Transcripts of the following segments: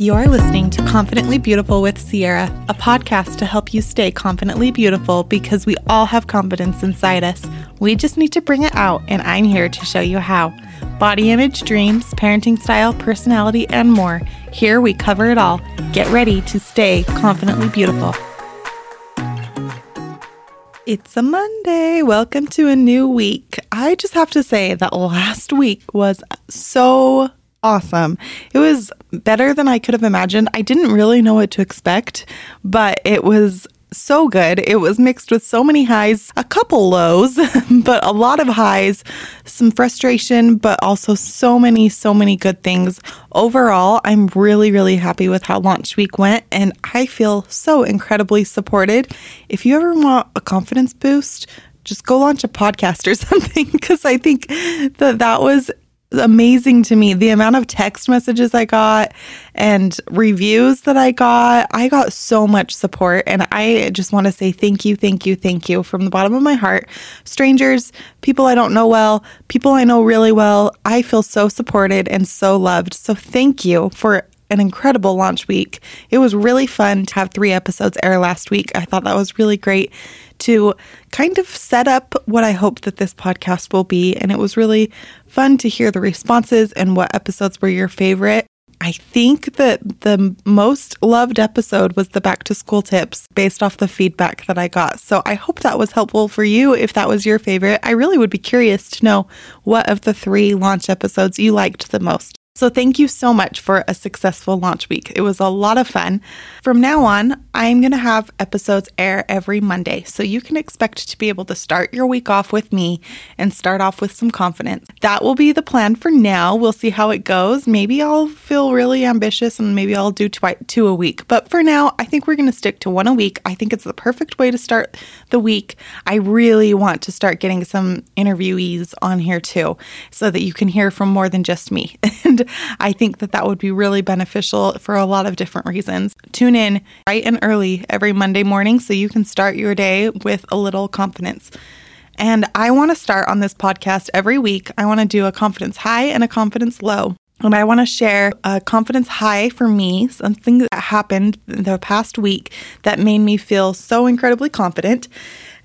You're listening to Confidently Beautiful with Ciera, a podcast to help you stay confidently beautiful because we all have confidence inside us. We just need to bring it out, and I'm here to show you how. Body image, dreams, parenting style, personality, and more. Here we cover it all. Get ready to stay confidently beautiful. It's a Monday. Welcome to a new week. I just have to say that last week was so awesome. It was better than I could have imagined. I didn't really know what to expect, but it was so good. It was mixed with so many highs, a couple lows, but a lot of highs, some frustration, but also so many, so many good things. Overall, I'm really, really happy with how launch week went, and I feel so incredibly supported. If you ever want a confidence boost, just go launch a podcast or something because I think that that was amazing to me. The amount of text messages I got and reviews that I got, I got so much support. And I just want to say thank you, thank you, thank you from the bottom of my heart. Strangers, people I don't know well, people I know really well. I feel so supported and so loved. So thank you for an incredible launch week. It was really fun to have three episodes air last week. I thought that was really great to kind of set up what I hope that this podcast will be. And it was really fun to hear the responses and what episodes were your favorite. I think that the most loved episode was the back to school tips based off the feedback that I got. So I hope that was helpful for you if that was your favorite. I really would be curious to know what of the three launch episodes you liked the most. So, thank you so much for a successful launch week. It was a lot of fun. From now on, I'm going to have episodes air every Monday. So, you can expect to be able to start your week off with me and start off with some confidence. That will be the plan for now. We'll see how it goes. Maybe I'll feel really ambitious and maybe I'll do twi- two a week. But for now, I think we're going to stick to one a week. I think it's the perfect way to start the week. I really want to start getting some interviewees on here too so that you can hear from more than just me. And I think that that would be really beneficial for a lot of different reasons. Tune in bright and early every Monday morning so you can start your day with a little confidence. And I want to start on this podcast every week. I want to do a confidence high and a confidence low. And I want to share a confidence high for me, something that happened the past week that made me feel so incredibly confident.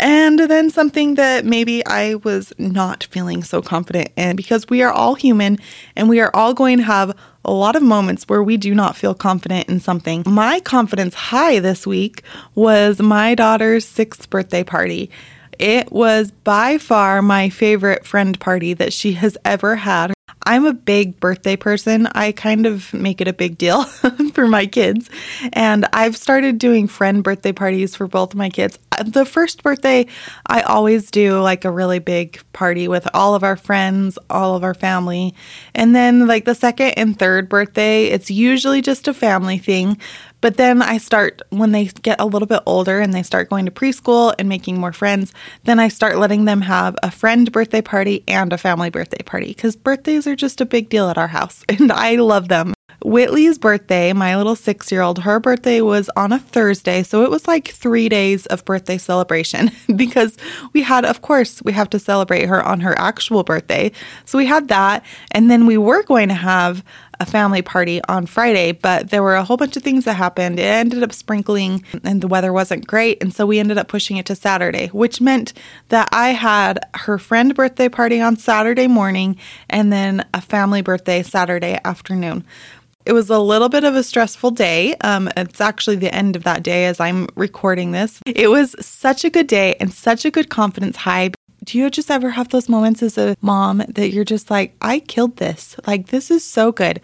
And then something that maybe I was not feeling so confident in because we are all human and we are all going to have a lot of moments where we do not feel confident in something. My confidence high this week was my daughter's sixth birthday party. It was by far my favorite friend party that she has ever had. I'm a big birthday person. I kind of make it a big deal for my kids. And I've started doing friend birthday parties for both my kids. Uh, the first birthday, I always do like a really big party with all of our friends, all of our family. And then, like the second and third birthday, it's usually just a family thing. But then I start, when they get a little bit older and they start going to preschool and making more friends, then I start letting them have a friend birthday party and a family birthday party because birthdays are just a big deal at our house and I love them. Whitley's birthday, my little six year old, her birthday was on a Thursday. So it was like three days of birthday celebration because we had, of course, we have to celebrate her on her actual birthday. So we had that. And then we were going to have a family party on Friday, but there were a whole bunch of things that happened. It ended up sprinkling and the weather wasn't great. And so we ended up pushing it to Saturday, which meant that I had her friend birthday party on Saturday morning and then a family birthday Saturday afternoon. It was a little bit of a stressful day. Um, it's actually the end of that day as I'm recording this. It was such a good day and such a good confidence high do you just ever have those moments as a mom that you're just like, I killed this? Like, this is so good.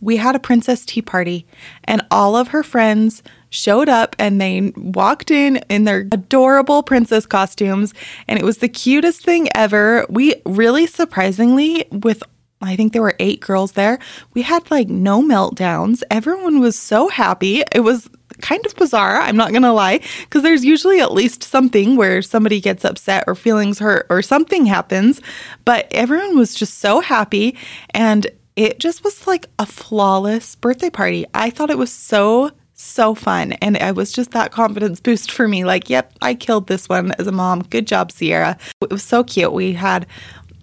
We had a princess tea party, and all of her friends showed up and they walked in in their adorable princess costumes, and it was the cutest thing ever. We really surprisingly, with I think there were eight girls there. We had like no meltdowns. Everyone was so happy. It was kind of bizarre, I'm not going to lie, because there's usually at least something where somebody gets upset or feelings hurt or something happens. But everyone was just so happy. And it just was like a flawless birthday party. I thought it was so so fun. And it was just that confidence boost for me. Like, yep, I killed this one as a mom. Good job, Ciera. It was so cute. We had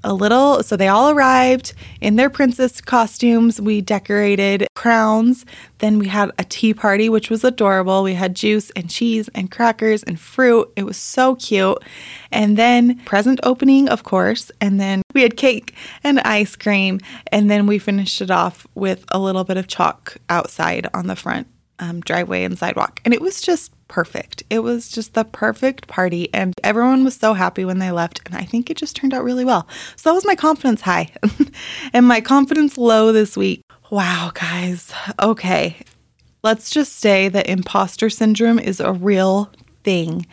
a little, so they all arrived in their princess costumes. We decorated crowns. Then we had a tea party, which was adorable. We had juice and cheese and crackers and fruit. It was so cute. And then present opening, of course. And then we had cake and ice cream. And then we finished it off with a little bit of chalk outside on the front um, driveway and sidewalk. And it was just perfect. It was just the perfect party, and everyone was so happy when they left. And I think it just turned out really well. So that was my confidence high and my confidence low this week. Wow, guys. Okay. Let's just say that imposter syndrome is a real thing.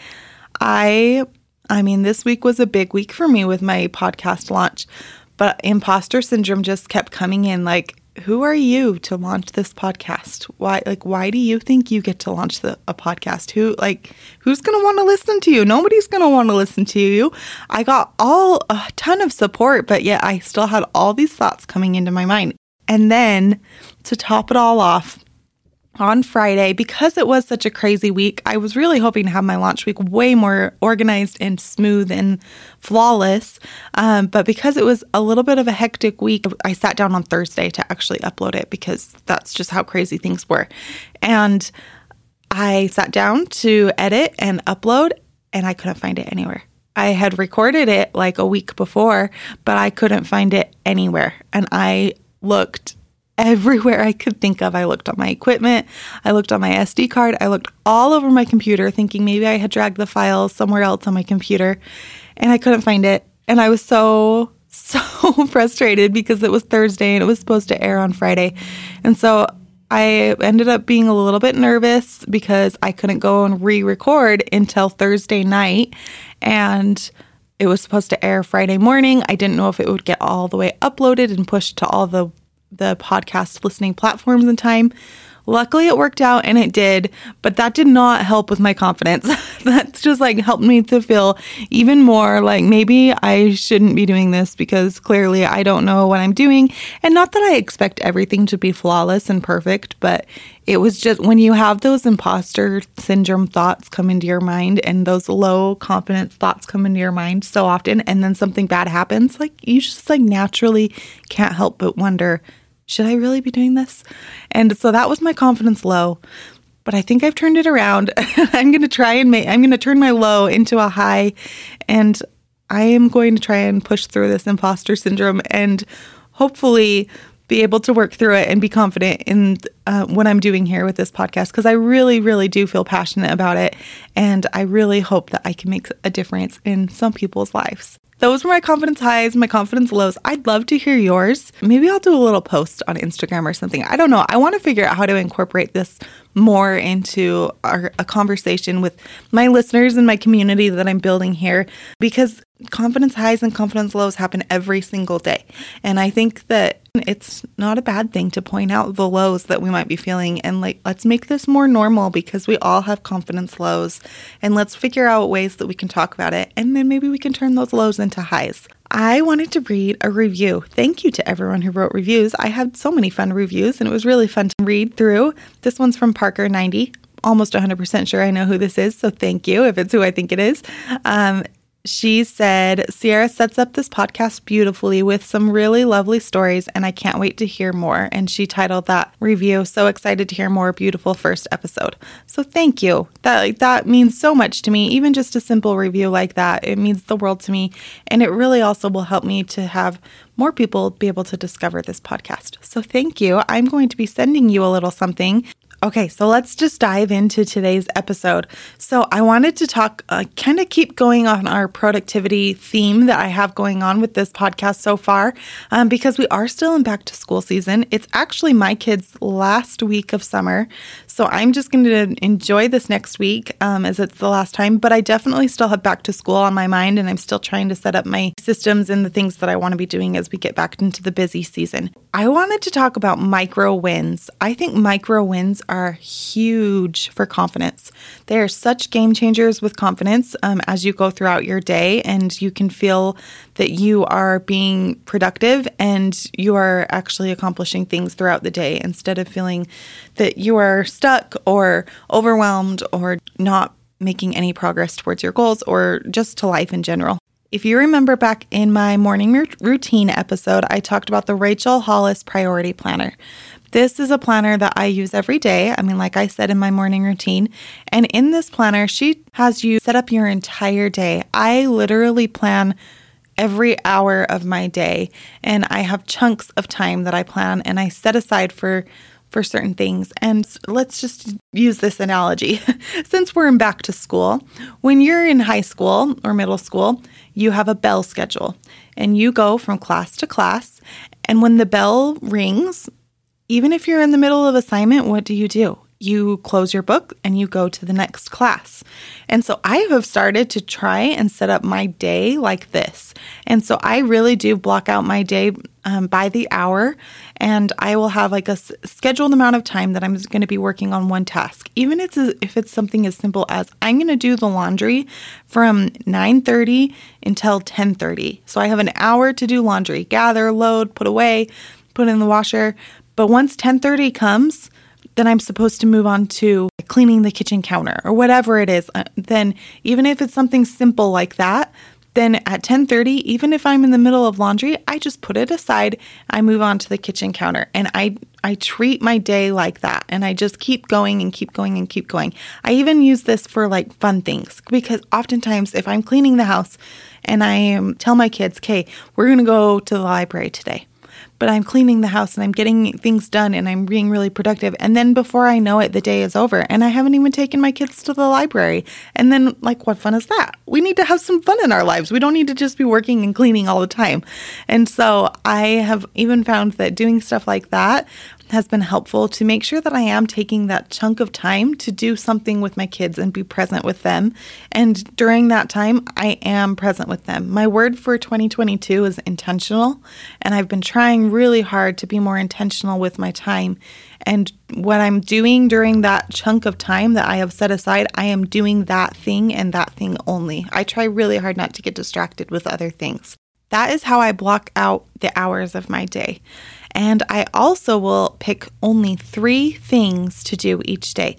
I I mean, this week was a big week for me with my podcast launch, but imposter syndrome just kept coming in like who are you to launch this podcast? Why like why do you think you get to launch the, a podcast? Who like who's going to want to listen to you? Nobody's going to want to listen to you. I got all a ton of support, but yet I still had all these thoughts coming into my mind. And then to top it all off, on Friday, because it was such a crazy week, I was really hoping to have my launch week way more organized and smooth and flawless. Um, but because it was a little bit of a hectic week, I sat down on Thursday to actually upload it because that's just how crazy things were. And I sat down to edit and upload, and I couldn't find it anywhere. I had recorded it like a week before, but I couldn't find it anywhere. And I looked everywhere I could think of. I looked on my equipment, I looked on my SD card, I looked all over my computer, thinking maybe I had dragged the file somewhere else on my computer, and I couldn't find it. And I was so, so frustrated because it was Thursday and it was supposed to air on Friday. And so I ended up being a little bit nervous because I couldn't go and re record until Thursday night. And it was supposed to air Friday morning. I didn't know if it would get all the way uploaded and pushed to all the the podcast listening platforms in time. Luckily, it worked out and it did, but that did not help with my confidence. That's just like helped me to feel even more like maybe I shouldn't be doing this because clearly I don't know what I'm doing. And not that I expect everything to be flawless and perfect, but it was just when you have those imposter syndrome thoughts come into your mind and those low confidence thoughts come into your mind so often, and then something bad happens, like you just like naturally can't help but wonder should I really be doing this? And so that was my confidence low. But I think I've turned it around. I'm going to try and make, I'm going to turn my low into a high. And I am going to try and push through this imposter syndrome and hopefully be able to work through it and be confident in uh, what I'm doing here with this podcast because I really, really do feel passionate about it. And I really hope that I can make a difference in some people's lives. Those were my confidence highs, my confidence lows. I'd love to hear yours. Maybe I'll do a little post on Instagram or something. I don't know. I want to figure out how to incorporate this more into our, a conversation with my listeners and my community that I'm building here because confidence highs and confidence lows happen every single day. And I think that it's not a bad thing to point out the lows that we might be feeling and like let's make this more normal because we all have confidence lows and let's figure out ways that we can talk about it and then maybe we can turn those lows into highs. I wanted to read a review. Thank you to everyone who wrote reviews. I had so many fun reviews and it was really fun to read through. This one's from Parker90 almost 100% sure I know who this is, so thank you if it's who I think it is. Um, she said, Ciera sets up this podcast beautifully with some really lovely stories, and I can't wait to hear more. And she titled that review, So excited to hear more beautiful first episode. So thank you. That, that means so much to me. Even just a simple review like that, it means the world to me. And it really also will help me to have more people be able to discover this podcast. So thank you. I'm going to be sending you a little something Okay, so let's just dive into today's episode. So, I wanted to talk, uh, kind of keep going on our productivity theme that I have going on with this podcast so far, um, because we are still in back to school season. It's actually my kids' last week of summer. So, I'm just going to enjoy this next week um, as it's the last time, but I definitely still have back to school on my mind, and I'm still trying to set up my systems and the things that I want to be doing as we get back into the busy season. I wanted to talk about micro wins. I think micro wins are huge for confidence. They are such game changers with confidence um, as you go throughout your day, and you can feel that you are being productive and you are actually accomplishing things throughout the day instead of feeling that you are stuck or overwhelmed or not making any progress towards your goals or just to life in general If you remember back in my morning routine episode, I talked about the Rachel Hollis Priority Planner. This is a planner that I use every day. I mean, like I said in my morning routine. And in this planner, she has you set up your entire day. I literally plan every hour of my day and I have chunks of time that I plan and I set aside for for certain things. And let's just use this analogy. Since we're in back to school, when you're in high school or middle school, you have a bell schedule and you go from class to class. And when the bell rings, even if you're in the middle of assignment, what do you do? you close your book and you go to the next class. And so I have started to try and set up my day like this. And so I really do block out my day um, by the hour and I will have like a s- scheduled amount of time that I'm going to be working on one task. Even if it's, if it's something as simple as I'm going to do the laundry from 9:30 until 10:30. So I have an hour to do laundry, gather, load, put away, put in the washer. But once 10:30 comes, then I'm supposed to move on to cleaning the kitchen counter or whatever it is. Uh, then even if it's something simple like that, then at 10:30, even if I'm in the middle of laundry, I just put it aside. I move on to the kitchen counter and I I treat my day like that and I just keep going and keep going and keep going. I even use this for like fun things because oftentimes if I'm cleaning the house and I um, tell my kids, "Okay, we're going to go to the library today." But I'm cleaning the house and I'm getting things done and I'm being really productive. And then before I know it, the day is over and I haven't even taken my kids to the library. And then, like, what fun is that? We need to have some fun in our lives. We don't need to just be working and cleaning all the time. And so I have even found that doing stuff like that has been helpful to make sure that I am taking that chunk of time to do something with my kids and be present with them. And during that time, I am present with them. My word for 2022 is intentional, and I've been trying really hard to be more intentional with my time. And what I'm doing during that chunk of time that I have set aside, I am doing that thing and that thing only. I try really hard not to get distracted with other things. That is how I block out the hours of my day. And I also will pick only three things to do each day.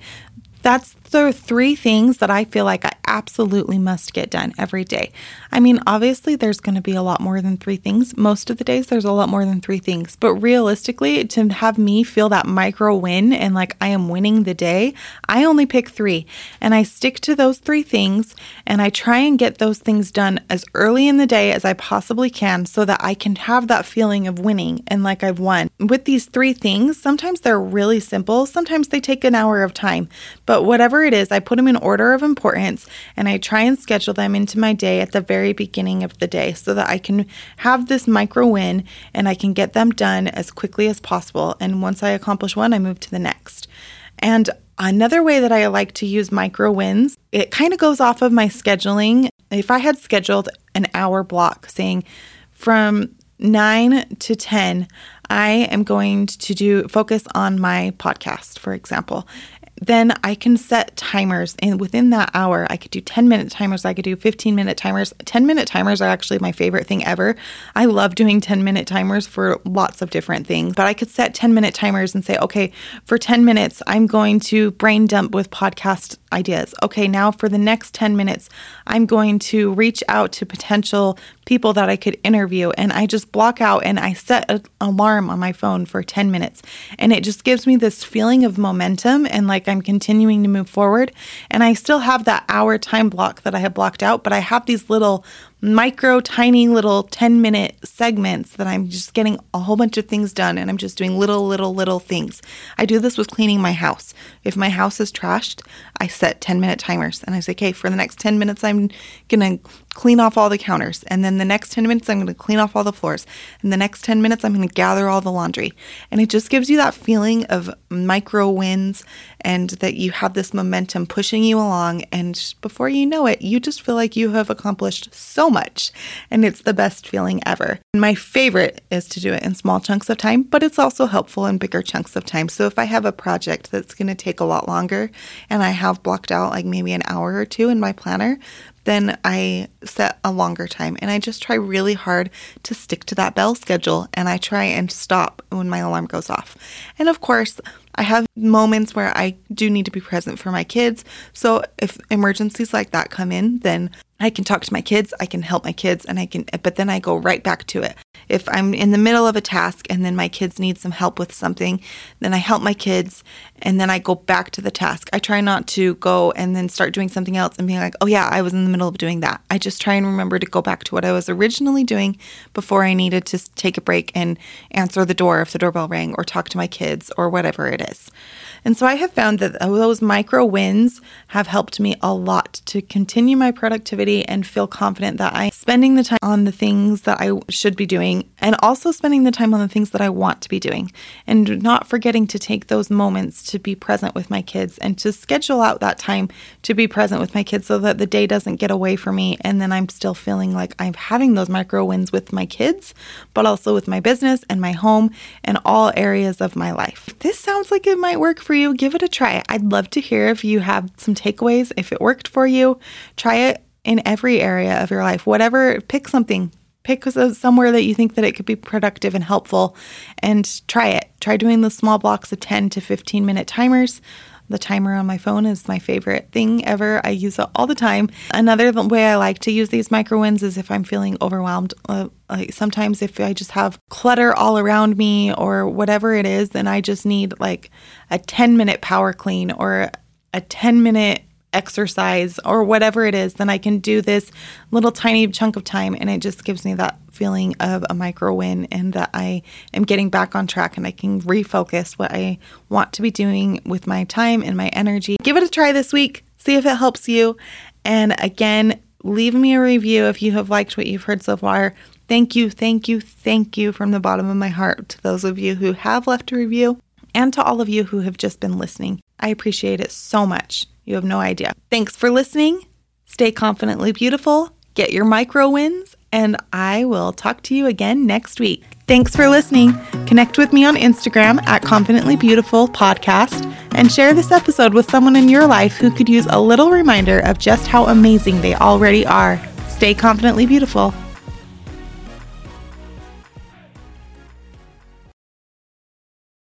That's the three things that I feel like I absolutely must get done every day. I mean, obviously, there's going to be a lot more than three things. Most of the days, there's a lot more than three things. But realistically, to have me feel that micro win and like I am winning the day, I only pick three. And I stick to those three things and I try and get those things done as early in the day as I possibly can so that I can have that feeling of winning and like I've won. With these three things, sometimes they're really simple, sometimes they take an hour of time. But whatever it is, I put them in order of importance and I try and schedule them into my day at the very beginning of the day so that I can have this micro win and I can get them done as quickly as possible. And once I accomplish one, I move to the next. And another way that I like to use micro wins, it kind of goes off of my scheduling. If I had scheduled an hour block saying from 9 to 10, I am going to do focus on my podcast, for example then I can set timers. And within that hour, I could do 10 minute timers, I could do 15 minute timers. 10 minute timers are actually my favorite thing ever. I love doing 10 minute timers for lots of different things, but I could set 10 minute timers and say, okay, for 10 minutes, I'm going to brain dump with podcast ideas. Okay, now for the next 10 minutes, I'm going to reach out to potential people that I could interview. And I just block out and I set an alarm on my phone for 10 minutes. And it just gives me this feeling of momentum and like I'm continuing to move forward. And I still have that hour time block that I have blocked out, but I have these little micro, tiny little 10 minute segments that I'm just getting a whole bunch of things done and I'm just doing little, little, little things. I do this with cleaning my house. If my house is trashed, I set 10 minute timers and I say, okay, for the next 10 minutes, I'm going to clean off all the counters. And then the next 10 minutes, I'm going to clean off all the floors. And the next 10 minutes, I'm going to gather all the laundry. And it just gives you that feeling of micro wins and that you have this momentum pushing you along. And before you know it, you just feel like you have accomplished so much. And it's the best feeling ever. My favorite is to do it in small chunks of time, but it's also helpful in bigger chunks of time. So if I have a project that's going to take a lot longer and I have blocked out like maybe an hour or two in my planner, then I set a longer time and I just try really hard to stick to that bell schedule and I try and stop when my alarm goes off. And of course, I have moments where I do need to be present for my kids. So if emergencies like that come in, then I can talk to my kids, I can help my kids, and I can, but then I go right back to it. If I'm in the middle of a task and then my kids need some help with something, then I help my kids and then I go back to the task. I try not to go and then start doing something else and being like, oh yeah, I was in the middle of doing that. I just try and remember to go back to what I was originally doing before I needed to take a break and answer the door if the doorbell rang or talk to my kids or whatever it is. And so I have found that those micro wins have helped me a lot to continue my productivity and feel confident that I'm spending the time on the things that I should be doing and also spending the time on the things that I want to be doing and not forgetting to take those moments to be present with my kids and to schedule out that time to be present with my kids so that the day doesn't get away from me and then I'm still feeling like I'm having those micro wins with my kids, but also with my business and my home and all areas of my life. This sounds like it might work for you, give it a try. I'd love to hear if you have some takeaways, if it worked for you. Try it in every area of your life. Whatever, pick something. Pick somewhere that you think that it could be productive and helpful and try it. Try doing the small blocks of 10 to 15 minute timers. The timer on my phone is my favorite thing ever. I use it all the time. Another way I like to use these micro wins is if I'm feeling overwhelmed. Uh, like sometimes if I just have clutter all around me or whatever it is, then I just need like a 10 minute power clean or a 10 minute exercise or whatever it is, then I can do this little tiny chunk of time and it just gives me that feeling of a micro win and that I am getting back on track and I can refocus what I want to be doing with my time and my energy. Give it a try this week, see if it helps you. And again, leave me a review if you have liked what you've heard so far. Thank you, thank you, thank you from the bottom of my heart to those of you who have left a review and to all of you who have just been listening. I appreciate it so much. You have no idea. Thanks for listening. Stay confidently beautiful, get your micro wins, and I will talk to you again next week. Thanks for listening. Connect with me on Instagram at Confidently Beautiful Podcast and share this episode with someone in your life who could use a little reminder of just how amazing they already are. Stay confidently beautiful.